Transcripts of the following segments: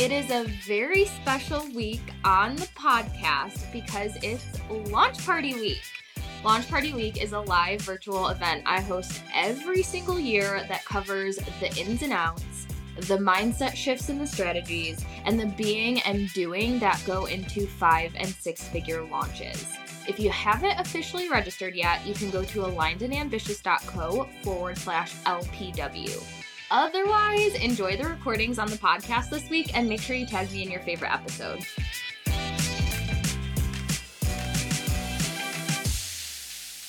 It is a very special week on the podcast because it's launch party week. Launch Party Week is a live virtual event I host every single year that covers the ins and outs, the mindset shifts and the strategies, and the being and doing that go into five and six figure launches. If you haven't officially registered yet, you can go to alignedandambitious.co forward slash LPW. Otherwise, enjoy the recordings on the podcast this week and make sure you tag me in your favorite episode.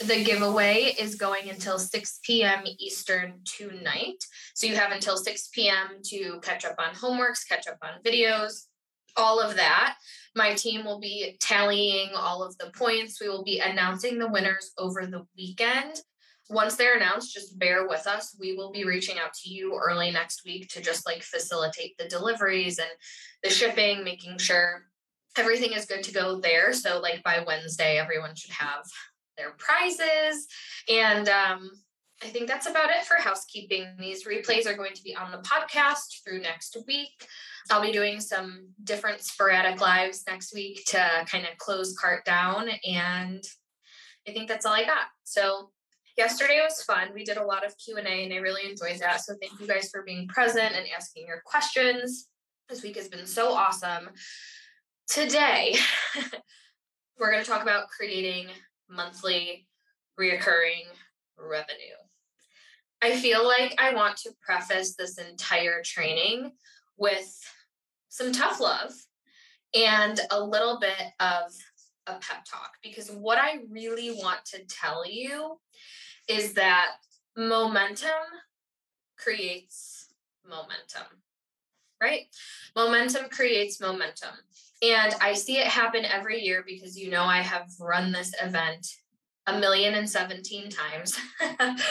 The giveaway is going until 6 p.m. Eastern tonight. So you have until 6 p.m. to catch up on homeworks, catch up on videos, all of that. My team will be tallying all of the points. We will be announcing the winners over the weekend. Once they're announced, just bear with us. We will be reaching out to you early next week to just like facilitate the deliveries and the shipping, making sure everything is good to go there. So, like by Wednesday, everyone should have their prizes. And um, I think that's about it for housekeeping. These replays are going to be on the podcast through next week. I'll be doing some different sporadic lives next week to kind of close cart down. And I think that's all I got. So yesterday was fun. We did a lot of Q&A and I really enjoyed that. So thank you guys for being present and asking your questions. This week has been so awesome. Today, we're going to talk about creating monthly reoccurring revenue. I feel like I want to preface this entire training with some tough love and a little bit of a pep talk because what I really want to tell you is that momentum creates momentum, right? Momentum creates momentum. And I see it happen every year because you know I have run this event a million and 17 times.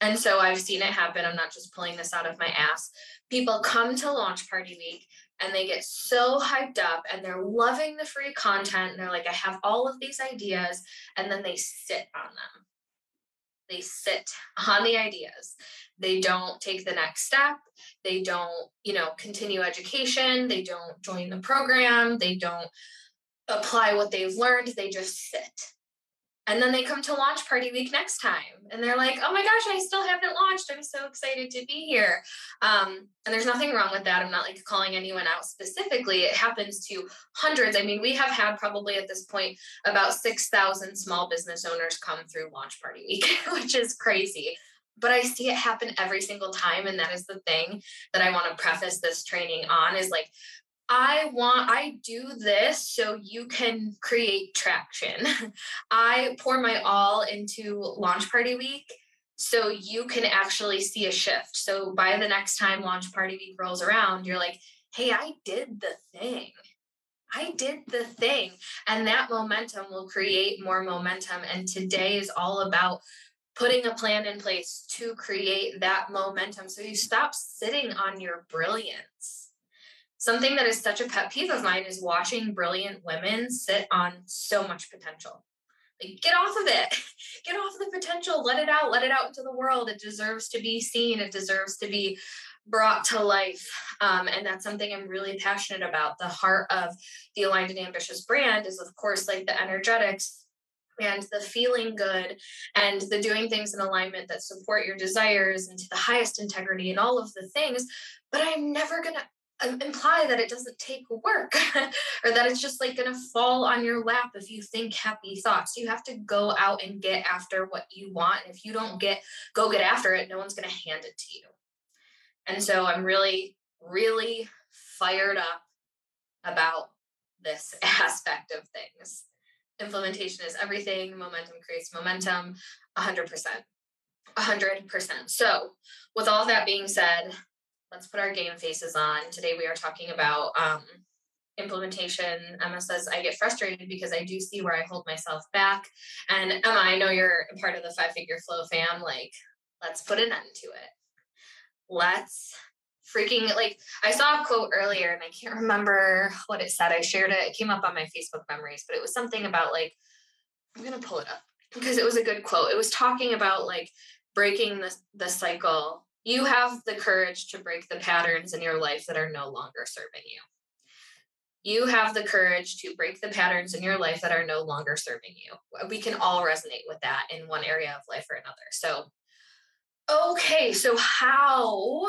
and so I've seen it happen. I'm not just pulling this out of my ass. People come to launch party week and they get so hyped up and they're loving the free content. And they're like, I have all of these ideas. And then they sit on them. They sit on the ideas. They don't take the next step. They don't you know continue education. They don't join the program. They don't apply what they've learned. They just sit and then they come to launch party week next time. And they're like oh my gosh i still haven't launched. I'm so excited to be here. Um, and there's nothing wrong with that. I'm not like calling anyone out specifically. It happens to hundreds. I mean we have had probably at this point about 6000 small business owners come through launch party week which is crazy. But I see it happen every single time. And that is the thing that I want to preface this training on is like, I want, I do this so you can create traction. I pour my all into launch party week so you can actually see a shift. So by the next time launch party week rolls around, you're like, hey, I did the thing. I did the thing. And that momentum will create more momentum. And today is all about putting a plan in place to create that momentum so you stop sitting on your brilliance. Something that is such a pet peeve of mine is watching brilliant women sit on so much potential. Like, get off of it. Get off the potential. Let it out. Let it out into the world. It deserves to be seen. It deserves to be brought to life. Um, and that's something I'm really passionate about. The heart of the Aligned and Ambitious brand is, of course, like the energetics and the feeling good and the doing things in alignment that support your desires and to the highest integrity and all of the things but i'm never going to imply that it doesn't take work or that it's just like going to fall on your lap if you think happy thoughts you have to go out and get after what you want and if you don't get go get after it no one's going to hand it to you and so i'm really really fired up about this aspect of things implementation is everything. Momentum creates momentum 100%. 100%. So, with all that being said, let's put our game faces on. Today we are talking about um, implementation. Emma says, I get frustrated because I do see where I hold myself back. And Emma, I know you're part of the five figure flow fam. Like, let's put an end to it. Let's freaking like I saw a quote earlier and I can't remember what it said. I shared it. It came up on my Facebook memories, but it was something about like I'm gonna pull it up because it was a good quote. It was talking about like breaking the the cycle. You have the courage to break the patterns in your life that are no longer serving you. you have the courage to break the patterns in your life that are no longer serving you. We can all resonate with that in one area of life or another. So, okay, so how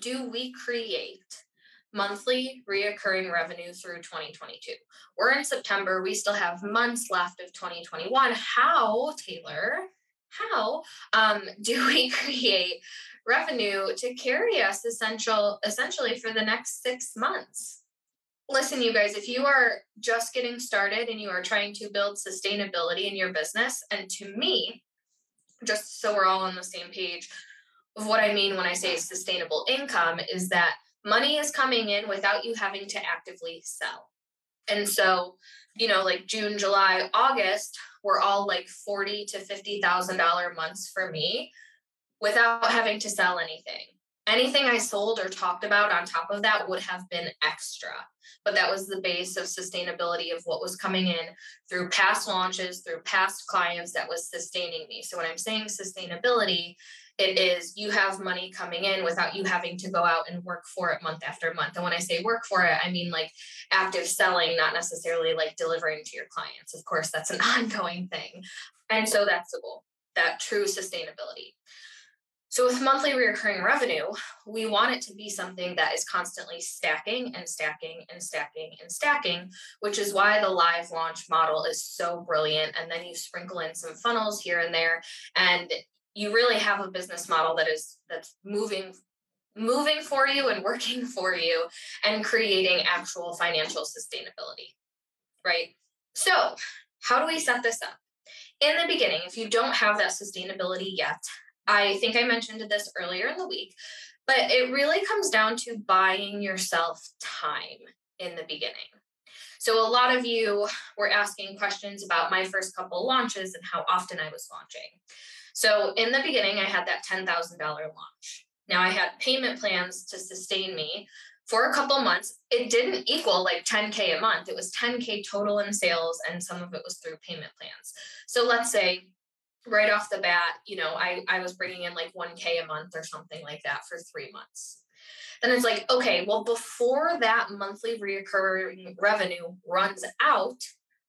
do we create monthly reoccurring revenue through 2022? We're in September, we still have months left of 2021. How, Taylor, how um, do we create revenue to carry us essential essentially for the next six months? listen, you guys, if you are just getting started and you are trying to build sustainability in your business, and to me, just so we're all on the same page of what I mean when I say sustainable income, is that money is coming in without you having to actively sell. And so, you know, like June, July, August were all like forty to fifty thousand dollar months for me without having to sell anything anything I sold or talked about on top of that would have been extra. But that was the base of sustainability of what was coming in through past launches, through past clients that was sustaining me. So when I'm saying sustainability, it is you have money coming in without you having to go out and work for it month after month. And when I say work for it, I mean like active selling, not necessarily like delivering to your clients. Of course, that's an ongoing thing. And so that's the goal, that true sustainability. So with monthly recurring revenue, we want it to be something that is constantly stacking and stacking and stacking and stacking, which is why the live launch model is so brilliant. And then you sprinkle in some funnels here and there, and you really have a business model that is that's moving moving for you and working for you and creating actual financial sustainability. Right? So, how do we set this up? In the beginning, if you don't have that sustainability yet, I think I mentioned this earlier in the week, but it really comes down to buying yourself time in the beginning. So, a lot of you were asking questions about my first couple launches and how often I was launching. So, in the beginning, I had that $10,000 launch. Now, I had payment plans to sustain me for a couple months. It didn't equal like 10K a month, it was 10K total in sales, and some of it was through payment plans. So, let's say right off the bat, you know, I, I was bringing in like 1K a month or something like that for three months. Then it's like, okay, well, before that monthly reoccurring revenue runs out,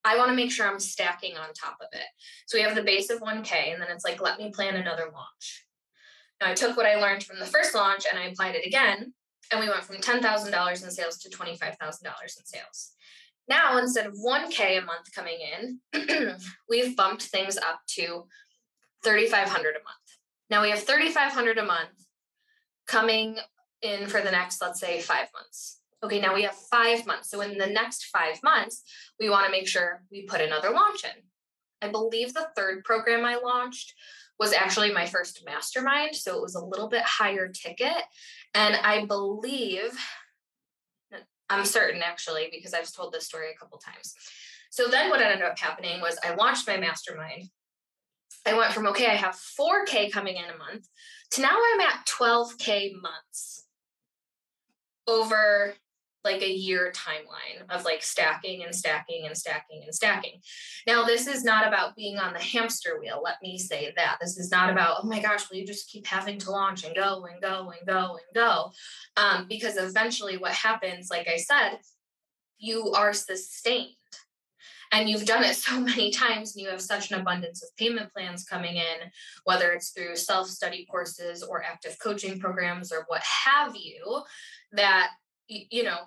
I want to make sure I'm stacking on top of it. So we have the base of 1K, and then it's like, let me plan another launch. Now I took what I learned from the first launch and I applied it again, and we went from $10,000 in sales to $25,000 in sales. Now, instead of 1K a month coming in, we've bumped things up to 3500 a month. Now we have 3500 a month coming in for the next, let's say, five months. Okay, now we have five months. So in the next five months, we want to make sure we put another launch in. I believe the third program I launched was actually my first mastermind. So it was a little bit higher ticket. And I believe, I'm certain actually, because I've told this story a couple times. So then what ended up happening was I launched my mastermind I went from, okay, I have 4K coming in a month to now I'm at 12K months over like a year timeline of like stacking and stacking and stacking and stacking. Now, this is not about being on the hamster wheel. Let me say that. This is not about, oh my gosh, will you just keep having to launch and go and go and go and go? Um, because eventually, what happens, like I said, you are sustained and you've done it so many times and you have such an abundance of payment plans coming in whether it's through self-study courses or active coaching programs or what have you that you know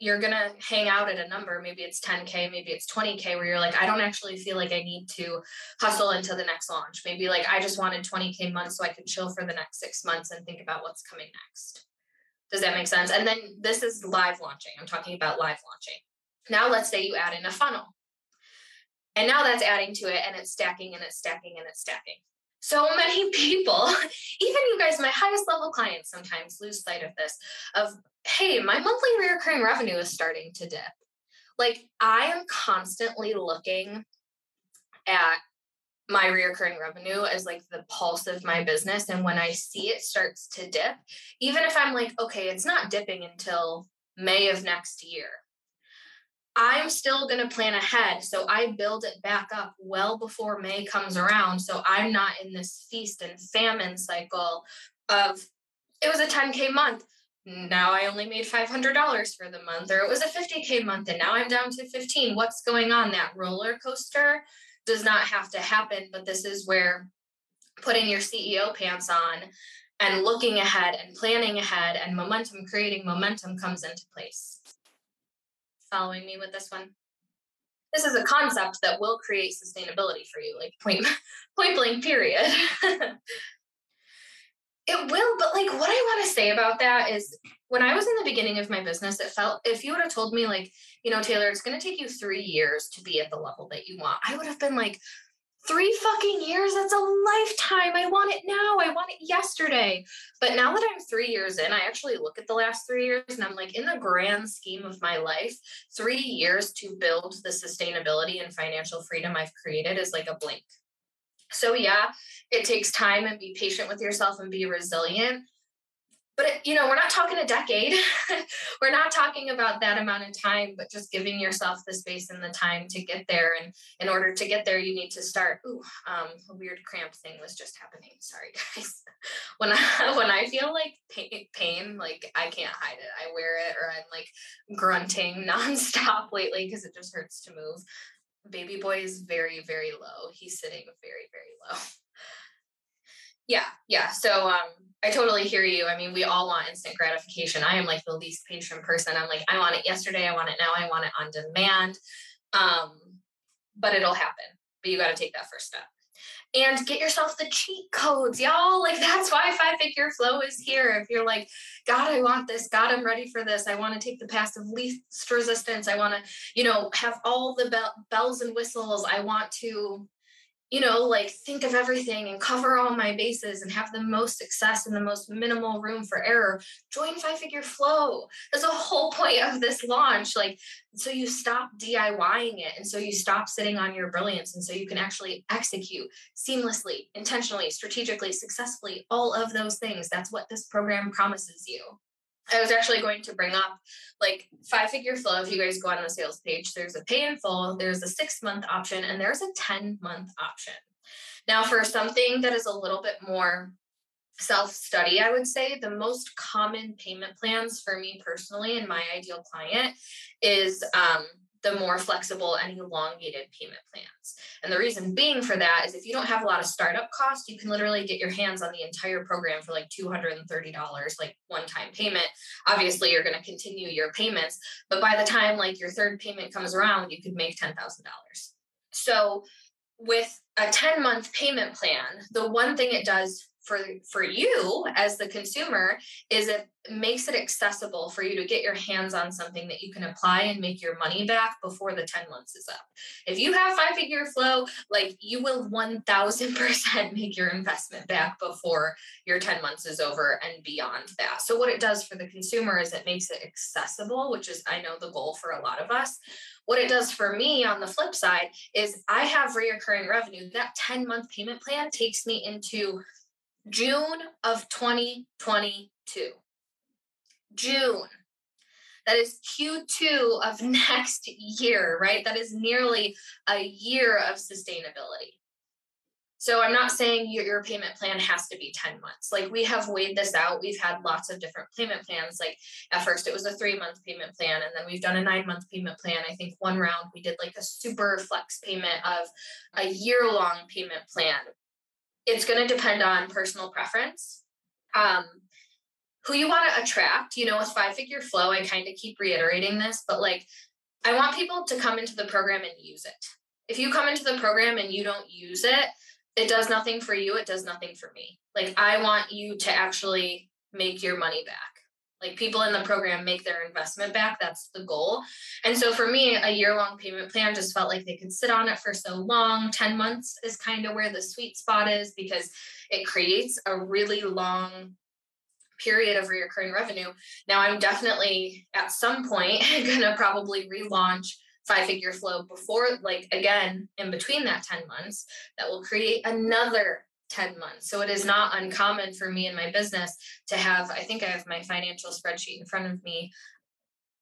you're going to hang out at a number maybe it's 10k maybe it's 20k where you're like i don't actually feel like i need to hustle into the next launch. Maybe like i just wanted 20k months so i could chill for the next 6 months and think about what's coming next. Does that make sense? And then this is live launching. I'm talking about live launching. Now let's say you add in a funnel. And now that's adding to it and it's stacking and it's stacking and it's stacking. So many people, even you guys, my highest level clients sometimes lose sight of this of, hey, my monthly recurring revenue is starting to dip. Like I am constantly looking at my recurring revenue as like the pulse of my business. And when I see it starts to dip, even if I'm like, okay, it's not dipping until May of next year, I'm still going to plan ahead. So I build it back up well before May comes around. So I'm not in this feast and famine cycle of it was a 10K month. now I only made $500 for the month, or it was a 50K month and now I'm down to 15. What's going on? That roller coaster does not have to happen, but this is where putting your CEO pants on and looking ahead and planning ahead and momentum, creating momentum comes into place. Following me with this one? This is a concept that will create sustainability for you, like point, point blank, period. It will, but like what I want to say about that is when I was in the beginning of my business, it felt if you would have told me, like, you know, Taylor, it's going to take you three years to be at the level that you want, I would have been like, three fucking years? That's a lifetime. I want it now. I want it yesterday. But now that I'm three years in, I actually look at the last three years and I'm like, in the grand scheme of my life, three years to build the sustainability and financial freedom I've created is like a blink. So, yeah, it takes time and be patient with yourself and be resilient. But, you know, we're not talking a decade. we're not talking about that amount of time, but just giving yourself the space and the time to get there. And in order to get there, you need to start. Ooh, um, a weird cramp thing was just happening. Sorry, guys. when I when I feel like pain, pain, like I can't hide it. I wear it, or I'm like grunting nonstop lately because it just hurts to move baby boy is very, very low. He's sitting very, very low. yeah, yeah. So um I totally hear you. I mean, we all want instant gratification. I am like the least patient person. I'm like, I want it yesterday, I want it now, I want it on demand. Um, but it'll happen. But you got to take that first step and get yourself the cheat codes, y'all. Like that's why five figure flow is here. If you're like, God, I want this. God, I'm ready for this. I want to take the path of least resistance. I want to, you know, have all the be- bells and whistles. I want to you know, like think of everything and cover all my bases and have the most success and the most minimal room for error, join Five Figure Flow. That's the whole point of this launch. Like, so you stop DIYing it. And so you stop sitting on your brilliance. And so you can actually execute seamlessly, intentionally, strategically, successfully, all of those things. That's what this program promises you. I was actually going to bring up like five figure flow. If you guys go on the sales page, there's a pay in full, there's a six month option, and there's a 10 month option. Now, for something that is a little bit more self study, I would say the most common payment plans for me personally and my ideal client is um, the more flexible and elongated payment plans. And the reason being for that is if you don't have a lot of startup costs, you can literally get your hands on the entire program for like $230, like one time payment. Obviously, you're going to continue your payments, but by the time like your third payment comes around, you could make $10,000. So, with a 10 month payment plan, the one thing it does for for you as the consumer is it makes it accessible for you to get your hands on something that you can apply and make your money back before the 10 months is up. If you have five figure flow, like you will 1000% make your investment back before your 10 months is over and beyond that. So what it does for the consumer is it makes it accessible, which is I know the goal for a lot of us. What it does for me on the flip side is I have reoccurring revenue. That 10 month payment plan takes me into June of 2022. June. That is Q2 of next year, right? That is nearly a year of sustainability. So I'm not saying your, your payment plan has to be 10 months. Like we have weighed this out. We've had lots of different payment plans. Like at first it was a three month payment plan, and then we've done a nine month payment plan. I think one round we did like a super flex payment of a year long payment plan it's going to depend on personal preference. Um, who you want to attract, you know, with five figure flow, I kind of keep reiterating this, but like, I want people to come into the program and use it. If you come into the program and you don't use it, it does nothing for you, it does nothing for me. Like, I want you to actually make your money back like people in the program make their investment back that's the goal. And so for me a year long payment plan just felt like they could sit on it for so long. 10 months is kind of where the sweet spot is because it creates a really long period of recurring revenue. Now i'm definitely at some point going to probably relaunch five figure flow before like again in between that 10 months. That will create another 10 months. So it is not uncommon for me in my business to have, I think I have my financial spreadsheet in front of me.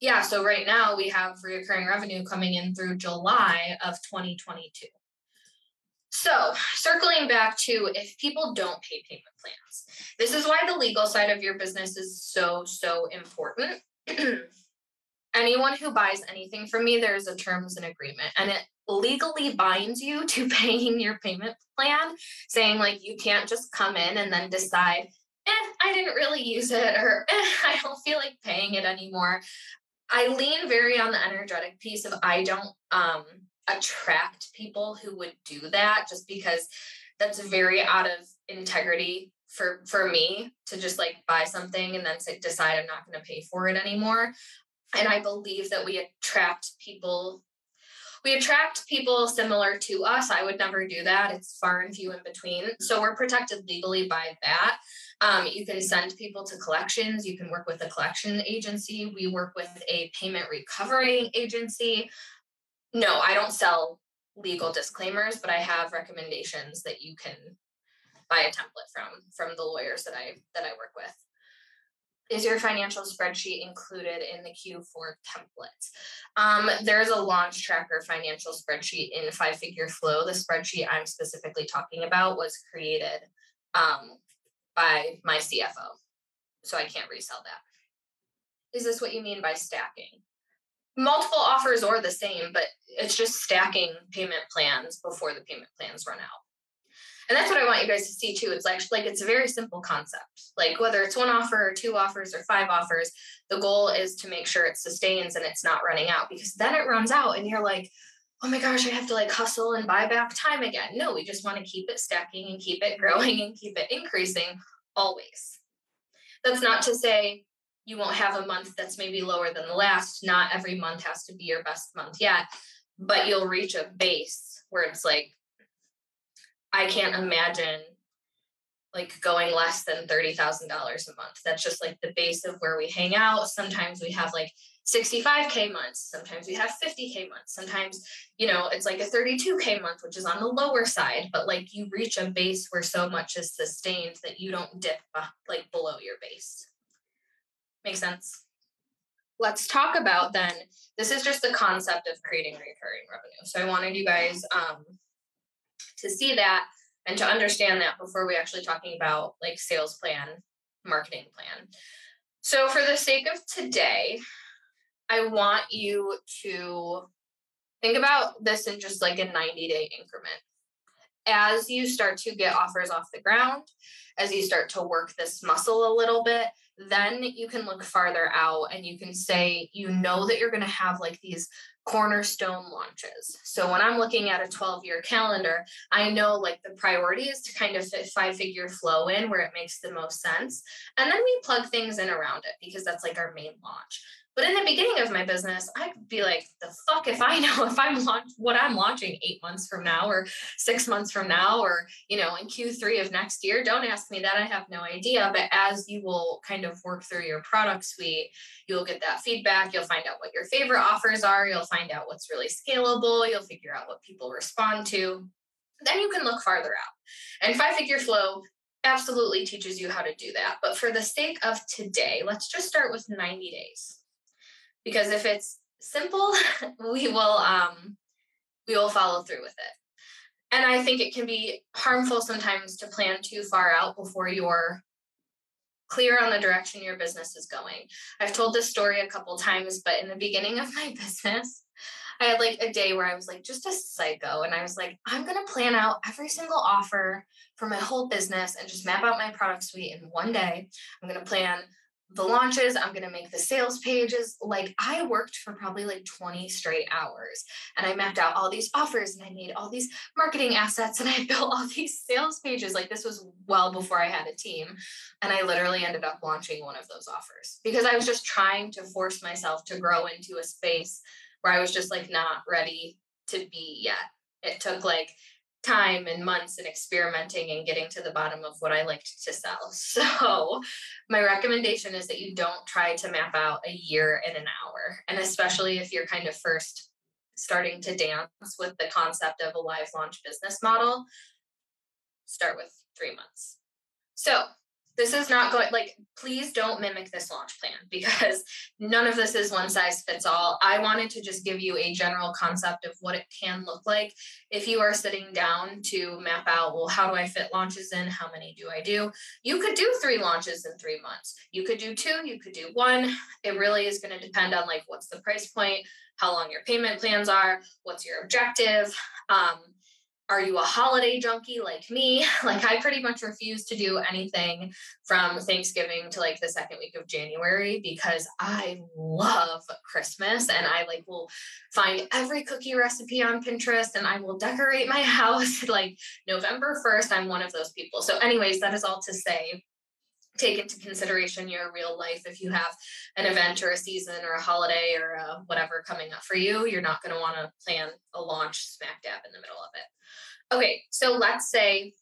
Yeah, so right now we have recurring revenue coming in through July of 2022. So, circling back to if people don't pay payment plans, this is why the legal side of your business is so, so important. Anyone who buys anything from me, there's a terms and agreement, and it legally binds you to paying your payment plan, saying like you can't just come in and then decide, eh, I didn't really use it, or eh, I don't feel like paying it anymore. I lean very on the energetic piece of I don't um, attract people who would do that just because that's very out of integrity for for me to just like buy something and then decide I'm not going to pay for it anymore. And I believe that we attract people we attract people similar to us. I would never do that. It's far and few in between. So we're protected legally by that. Um, you can send people to collections. You can work with a collection agency. We work with a payment recovery agency. No, I don't sell legal disclaimers, but I have recommendations that you can buy a template from from the lawyers that I that I work with is your financial spreadsheet included in the Q4 template? Um, there's a launch tracker financial spreadsheet in Five Figure Flow. The spreadsheet I'm specifically talking about was created um, by my CFO, so I can't resell that. Is this what you mean by stacking? Multiple offers or the same, but it's just stacking payment plans before the payment plans run out and that's what I want you guys to see too. It's actually like it's a very simple concept. Like whether it's one offer or two offers or five offers, the goal is to make sure it sustains and it's not running out because then it runs out and you're like, oh my gosh, I have to like hustle and buy back time again. No, we just want to keep it stacking and keep it growing and keep it increasing always. That's not to say you won't have a month that's maybe lower than the last. Not every month has to be your best month yet, but you'll reach a base where it's like, I can't imagine like going less than $30,000 a month. That's just like the base of where we hang out. Sometimes we have like 65K months. Sometimes we have 50K months. Sometimes, you know, it's like a 32K month, which is on the lower side, but like you reach a base where so much is sustained that you don't dip like below your base. Make sense? Let's talk about then, this is just the concept of creating recurring revenue. So I wanted you guys um, to see that and to understand that before we actually talking about like sales plan, marketing plan. So for the sake of today, I want you to think about this in just like a 90 day increment. As you start to get offers off the ground, as you start to work this muscle a little bit, then you can look farther out and you can say, you know, that you're going to have like these cornerstone launches. So when I'm looking at a 12 year calendar, I know like the priority is to kind of fit five figure flow in where it makes the most sense. And then we plug things in around it because that's like our main launch. But in the beginning of my business, I'd be like, the fuck if I know if I'm launch what I'm launching eight months from now or six months from now or you know in Q3 of next year. Don't ask me that. I have no idea. But as you will kind of work through your product suite, you'll get that feedback. You'll find out what your favorite offers are. You'll find out what's really scalable. You'll figure out what people respond to. Then you can look farther out. And five figure flow absolutely teaches you how to do that. But for the sake of today, let's just start with 90 days because if it's simple, we will um, we will follow through with it. And I think it can be harmful sometimes to plan too far out before you're clear on the direction your business is going. I've told this story a couple times, but in the beginning of my business, I had like a day where I was like just a psycho and I was like, I'm going to plan out every single offer for my whole business and just map out my product suite in one day. I'm going to plan the launches, I'm going to make the sales pages. Like I worked for probably like 20 straight hours and I mapped out all these offers and I made all these marketing assets and I built all these sales pages. Like this was well before I had a team. And I literally ended up launching one of those offers because I was just trying to force myself to grow into a space where I was just like not ready to be yet. It took like time and months and experimenting and getting to the bottom of what I liked to sell. So, my recommendation is that you don't try to map out a year in an hour. And especially if you're kind of first starting to dance with the concept of a live launch business model, start with three months. So, this is not going like please don't mimic this launch plan because none of this is one size fits all. I wanted to just give you a general concept of what it can look like. If you are sitting down to map out well how do i fit launches in? How many do i do? You could do three launches in three months. You could do two you could do one. It really is going to depend on like what's the price point how long your payment plans are what's your objective um, are you a holiday junkie like me? Like I pretty much refuse to do anything from Thanksgiving to like the second week of January because I love Christmas and I like will find every cookie recipe on Pinterest and I will decorate my house like November 1st. I'm one of those people. So anyways, that is all to say take into consideration your real life if you have an event or a season or a holiday or a whatever coming up for you you're not going to want to plan a launch smack dab in the middle of it Okay, so let's say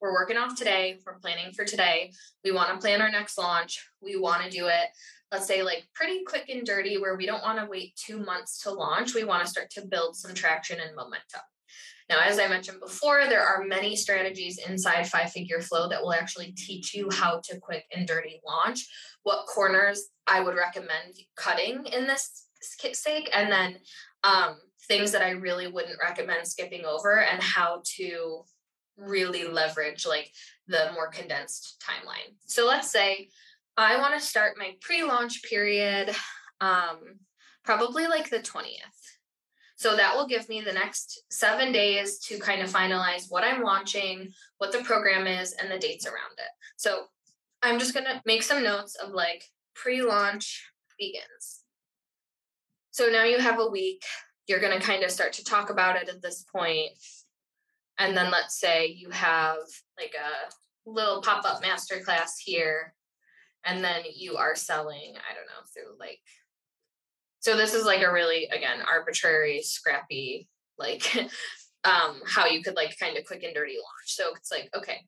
we're working off today, we're planning for today. We want to plan our next launch. We want to do it, let's say, like pretty quick and dirty, where we don't want to wait two months to launch. We want to start to build some traction and momentum. Now, as I mentioned before, there are many strategies inside Five Figure Flow that will actually teach you how to quick and dirty launch, what corners I would recommend cutting in this sake, and then um, things that I really wouldn't recommend skipping over and how to really leverage like the more condensed timeline. So let's say I want to start my pre-launch period um, probably like the 20th. So that will give me the next seven days to kind of finalize what I'm launching, what the program is, and the dates around it. So I'm just going to make some notes of like pre launch begins. So now you have a week you're going to kind of start to talk about it at this point and then let's say you have like a little pop-up masterclass here and then you are selling i don't know through like so this is like a really again arbitrary scrappy like um how you could like kind of quick and dirty launch so it's like okay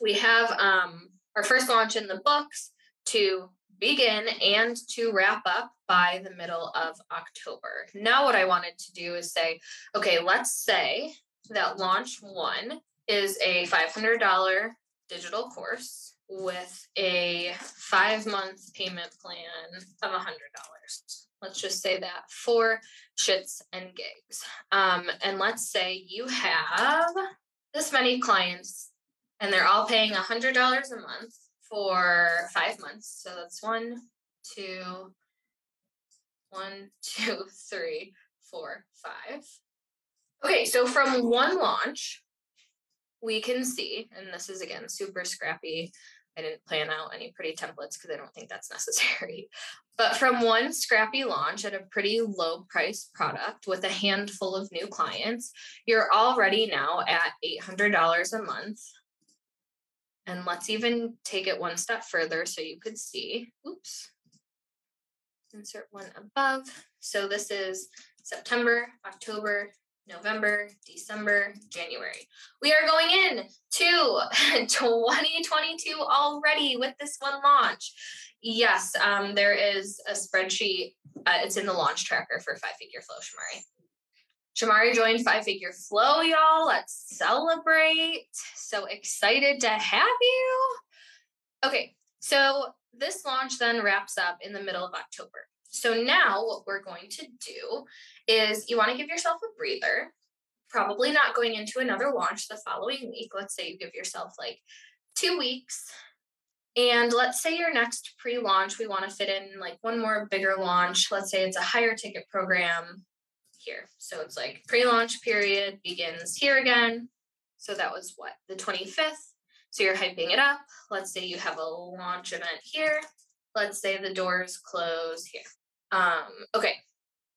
we have um our first launch in the books to begin and to wrap up by the middle of October. Now, what I wanted to do is say, okay, let's say that launch one is a $500 digital course with a five month payment plan of $100. Let's just say that for shits and gigs. Um, and let's say you have this many clients and they're all paying $100 a month for five months. So that's one, two, one, two, three, four, five. Okay, so from one launch, we can see, and this is again super scrappy. I didn't plan out any pretty templates because I don't think that's necessary. But from one scrappy launch at a pretty low price product with a handful of new clients, you're already now at $800 a month and let's even take it one step further so you could see. Oops. Insert one above. So this is September, October, November, December, January. We are going in to 2022 already with this one launch. Yes, um, there is a spreadsheet. Uh, it's in the launch tracker for Five Figure Flow, Shamari. Shamari joined Five Figure Flow, y'all. Let's celebrate. So excited to have you. Okay, so this launch then wraps up in the middle of October. So now what we're going to do is you want to give yourself a breather, probably not going into another launch the following week. Let's say you give yourself like two weeks. And let's say your next pre launch, we want to fit in like one more bigger launch. Let's say it's a higher ticket program here. So it's like pre-launch period begins here again. So that was what, the 25th. So you're hyping it up. Let's say you have a launch event here. Let's say the doors close here. Um, okay,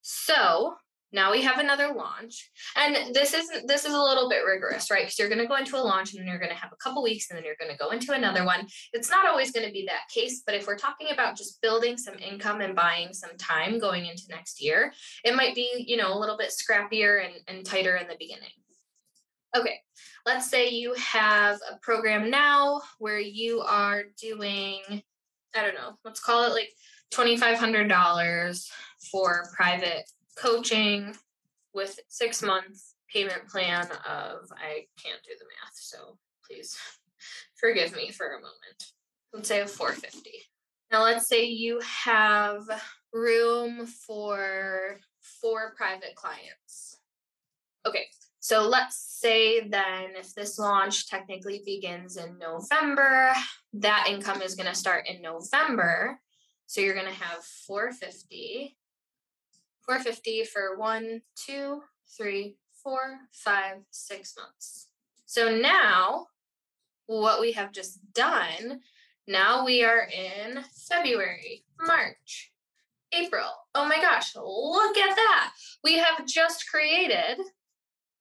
so now we have another launch. And this is this is a little bit rigorous, right? Because you're going to go into a launch and then you're going to have a couple weeks and then you're going to go into another one. It's not always going to be that case, but if we're talking about just building some income and buying some time going into next year, it might be, you know, a little bit scrappier and, and tighter in the beginning. Okay, let's say you have a program now where you are doing, I don't know, let's call it like $2,500 for private coaching with six months payment plan of I can't do the math, so please forgive me for a moment. let's say a 450. Now let's say you have room for four private clients. Okay, so let's say then if this launch technically begins in November, that income is going to start in November. So you're going to have 450, 450 for one, two, three, four, five, six months. So now what we have just done, now we are in February, March, April. Oh my gosh, look at that. We have just created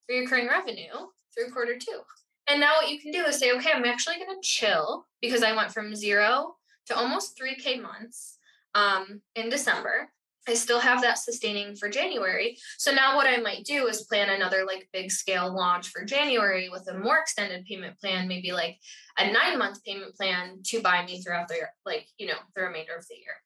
recurring revenue through quarter two. And now what you can do is say, okay, I'm actually going to chill because I went from zero to almost 3K months um, in December. I still have that sustaining for January. So now what I might do is plan another like big scale launch for January with a more extended payment plan, maybe like a nine month payment plan to buy me throughout the like, you know, the remainder of the year.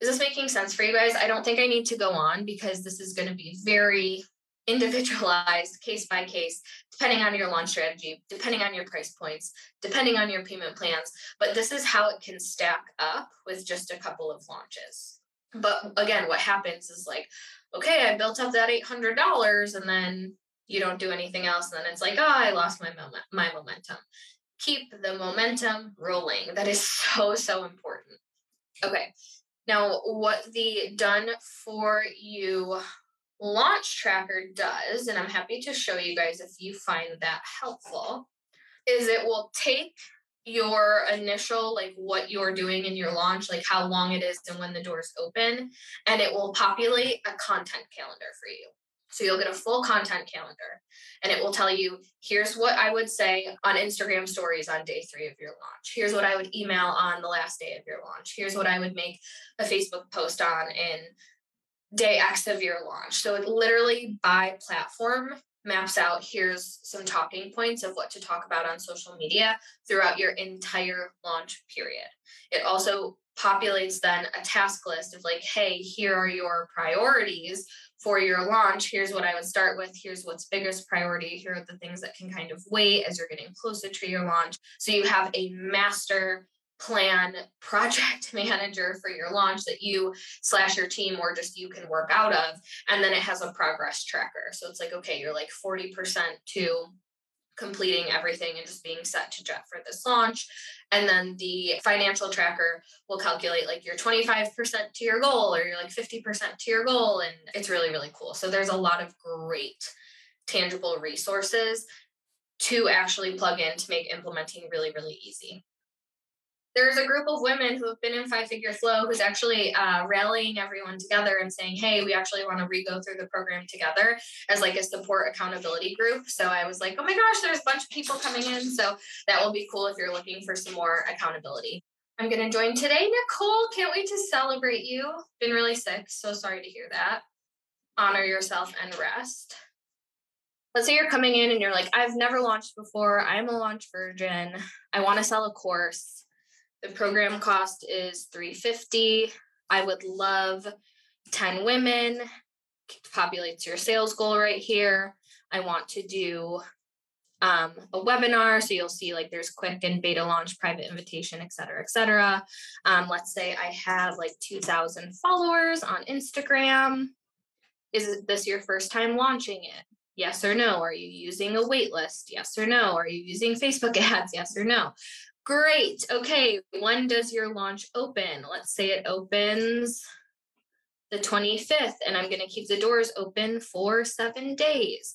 Is this making sense for you guys? I don't think I need to go on because this is going to be very individualized case by case, depending on your launch strategy, depending on your price points, depending on your payment plans. But this is how it can stack up with just a couple of launches. But again, what happens is like, okay, I built up that $800 and then you don't do anything else. And then it's like, oh, I lost my, mom- my momentum. Keep the momentum rolling. That is so, so important. Okay. Now, what the done for you launch tracker does, and I'm happy to show you guys if you find that helpful, is it will take your initial like what you're doing in your launch like how long it is and when the doors open and it will populate a content calendar for you. So you'll get a full content calendar and it will tell you here's what i would say on instagram stories on day three of your launch. Here's what i would email on the last day of your launch. Here's what i would make a facebook post on in day X of your launch. So it literally by platform maps out here's some talking points of what to talk about on social media throughout your entire launch period. It also populates then a task list of like, hey, here are your priorities for your launch. Here's what I would start with. Here's what's biggest priority. Here are the things that can kind of wait as you're getting closer to your launch. So you have a master plan project manager for your launch that you slash your team or just you can work out of and then it has a progress tracker. So it's like okay you're like 40% to completing everything and just being set to jet for this launch. And then the financial tracker will calculate like your 25% to your goal or you're like 50% to your goal and it's really really cool. So there's a lot of great tangible resources to actually plug in to make implementing really really easy there's a group of women who have been in five figure flow who's actually uh, rallying everyone together and saying hey we actually want to re-go through the program together as like a support accountability group. So i was like oh my gosh there's a bunch of people coming in. So that will be cool if you're looking for some more accountability. I'm going to join today nicole. Can't wait to celebrate you. Been really sick so sorry to hear that. Honor yourself and rest. Let's say you're coming in and you're like i've never launched before. I'm a launch virgin. I want to sell a course the program cost is 350. I would love 10 women. Populates your sales goal right here. I want to do um, a webinar. So you'll see like there's quick and beta launch, private invitation, et cetera, et cetera. Um, let's say I have like 2,000 followers on Instagram. Is this your first time launching it? Yes or no? Are you using a wait list? Yes or no? Are you using Facebook ads? Yes or no? Great. Okay. When does your launch open? Let's say it opens the 25th, and I'm going to keep the doors open for seven days.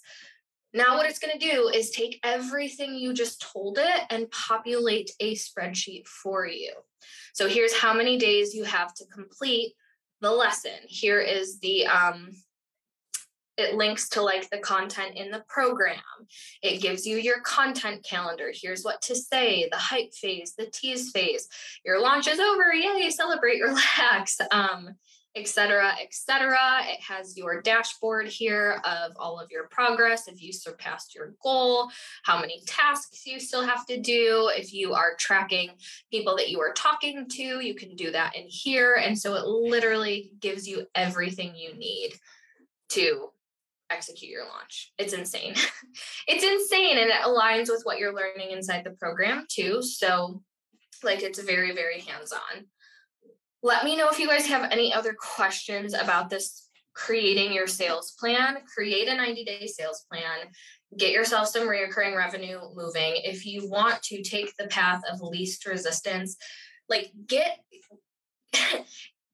Now, what it's going to do is take everything you just told it and populate a spreadsheet for you. So, here's how many days you have to complete the lesson. Here is the um, it links to like the content in the program. It gives you your content calendar. Here's what to say, the hype phase, the tease phase. Your launch is over. Yay, celebrate, relax. Um, etc etc it has your dashboard here of all of your progress if you surpassed your goal how many tasks you still have to do if you are tracking people that you are talking to you can do that in here and so it literally gives you everything you need to execute your launch. It's insane. it's insane and it aligns with what you're learning inside the program too. So Like it's very, very hands on. Let me know if you guys have any other questions about this creating your sales plan. Create a 90 day sales plan. Get yourself some reoccurring revenue moving. If you want to take the path of least resistance, like get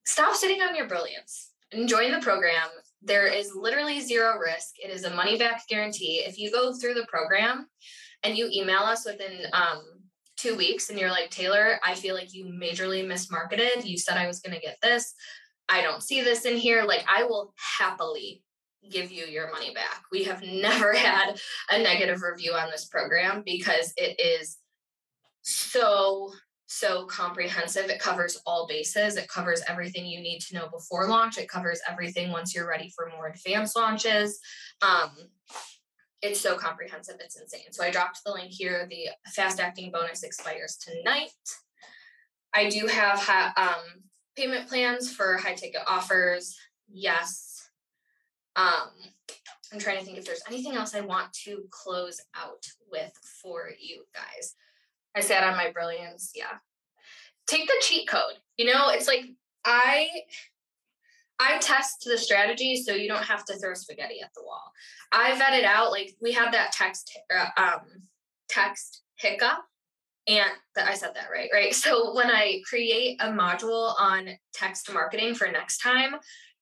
stop sitting on your brilliance and join the program. There is literally zero risk. It is a money back guarantee. If you go through the program and you email us within um, two weeks and you're like, Taylor, I feel like you majorly mismarketed. You said I was going to get this. I don't see this in here. Like, I will happily give you your money back. We have never had a negative review on this program because it is so so comprehensive. It covers all bases. It covers everything you need to know before launch. It covers everything once you're ready for more advanced launches. Um, it's so comprehensive. It's insane. So I dropped the link here. The fast acting bonus expires tonight. I do have um, payment plans for high ticket offers. Yes. Um, I'm trying to think if there's anything else I want to close out with for you guys. I sat on my brilliance. Yeah. Take the cheat code. You know, it's like I I test the strategy so you don't have to throw spaghetti at the wall. I vetted out like we have that text uh, um text hiccup and that I said that right, right? So when I create a module on text marketing for next time,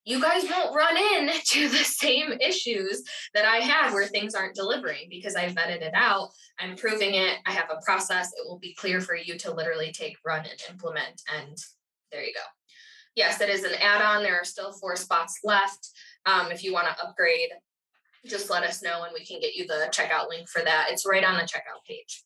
you guys won't run into the same issues that I had where things aren't delivering because I vetted it out. I'm proving it. I have a process. It will be clear for you to literally take, run, and implement. And there you go. Yes, it is an add on. There are still four spots left. Um, if you want to upgrade, just let us know and we can get you the checkout link for that. It's right on the checkout page.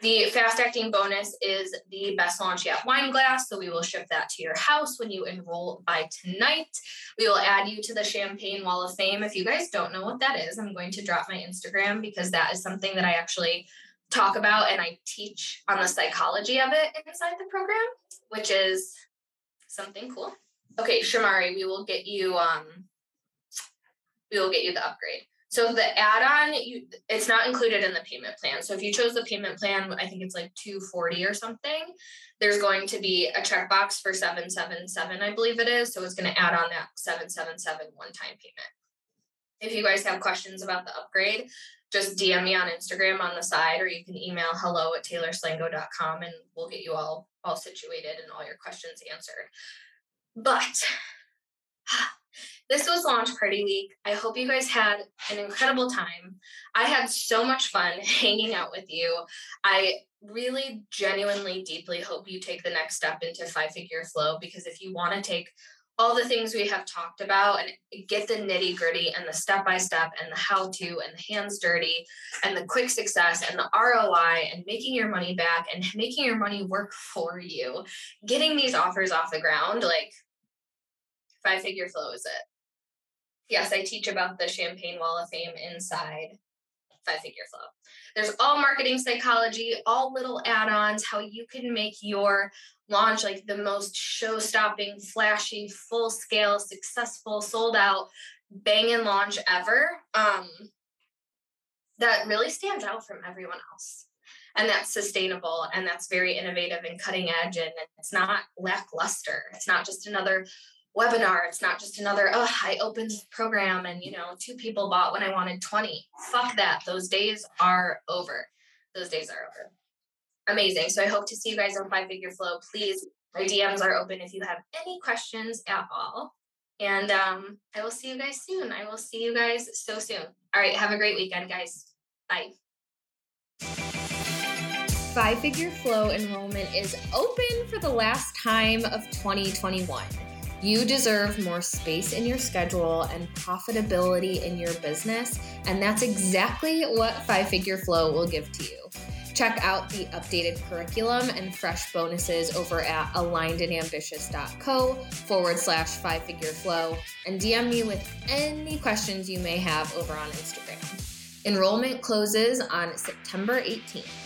The fast acting bonus is the best launch yet wine glass. So we will ship that to your house when you enroll by tonight. We will add you to the Champagne Wall of Fame. If you guys don't know what that is, I'm going to drop my Instagram because that is something that I actually talk about and I teach on the psychology of it inside the program, which is something cool. Okay, Shamari, we will get you um we will get you the upgrade. So the add-on, you it's not included in the payment plan. So if you chose the payment plan, I think it's like 240 or something, there's going to be a checkbox for 777, I believe it is. So it's going to add on that 777 one-time payment. If you guys have questions about the upgrade, just DM me on Instagram on the side, or you can email hello at taylorslango.com and we'll get you all all situated and all your questions answered. But this was launch party week. I hope you guys had an incredible time. I had so much fun hanging out with you. I really genuinely deeply hope you take the next step into five figure flow because if you want to take all the things we have talked about and get the nitty gritty and the step by step and the how to and the hands dirty and the quick success and the ROI and making your money back and making your money work for you, getting these offers off the ground, like five figure flow is it. Yes, I teach about the Champagne Wall of Fame inside five figure flow. There's all marketing psychology, all little add ons, how you can make your launch like the most show stopping, flashy, full scale, successful, sold out, bang and launch ever. Um, that really stands out from everyone else. And that's sustainable and that's very innovative and cutting edge. And it's not lackluster. It's not just another webinar. It's not just another, oh, I opened the program and, you know, two people bought when I wanted 20. Fuck that. Those days are over. Those days are over amazing. So I hope to see you guys on Five Figure Flow. Please, my DMs are open if you have any questions at all. And um, I will see you guys soon. I will see you guys so soon. All right. Have a great weekend, guys. Bye. Five Figure Flow enrollment is open for the last time of 2021. You deserve more space in your schedule and profitability in your business. And that's exactly what Five Figure Flow will give to you. Check out the updated curriculum and fresh bonuses over at alignedandambitious.co forward slash five figure flow and DM me with any questions you may have over on Instagram. Enrollment closes on September 18th.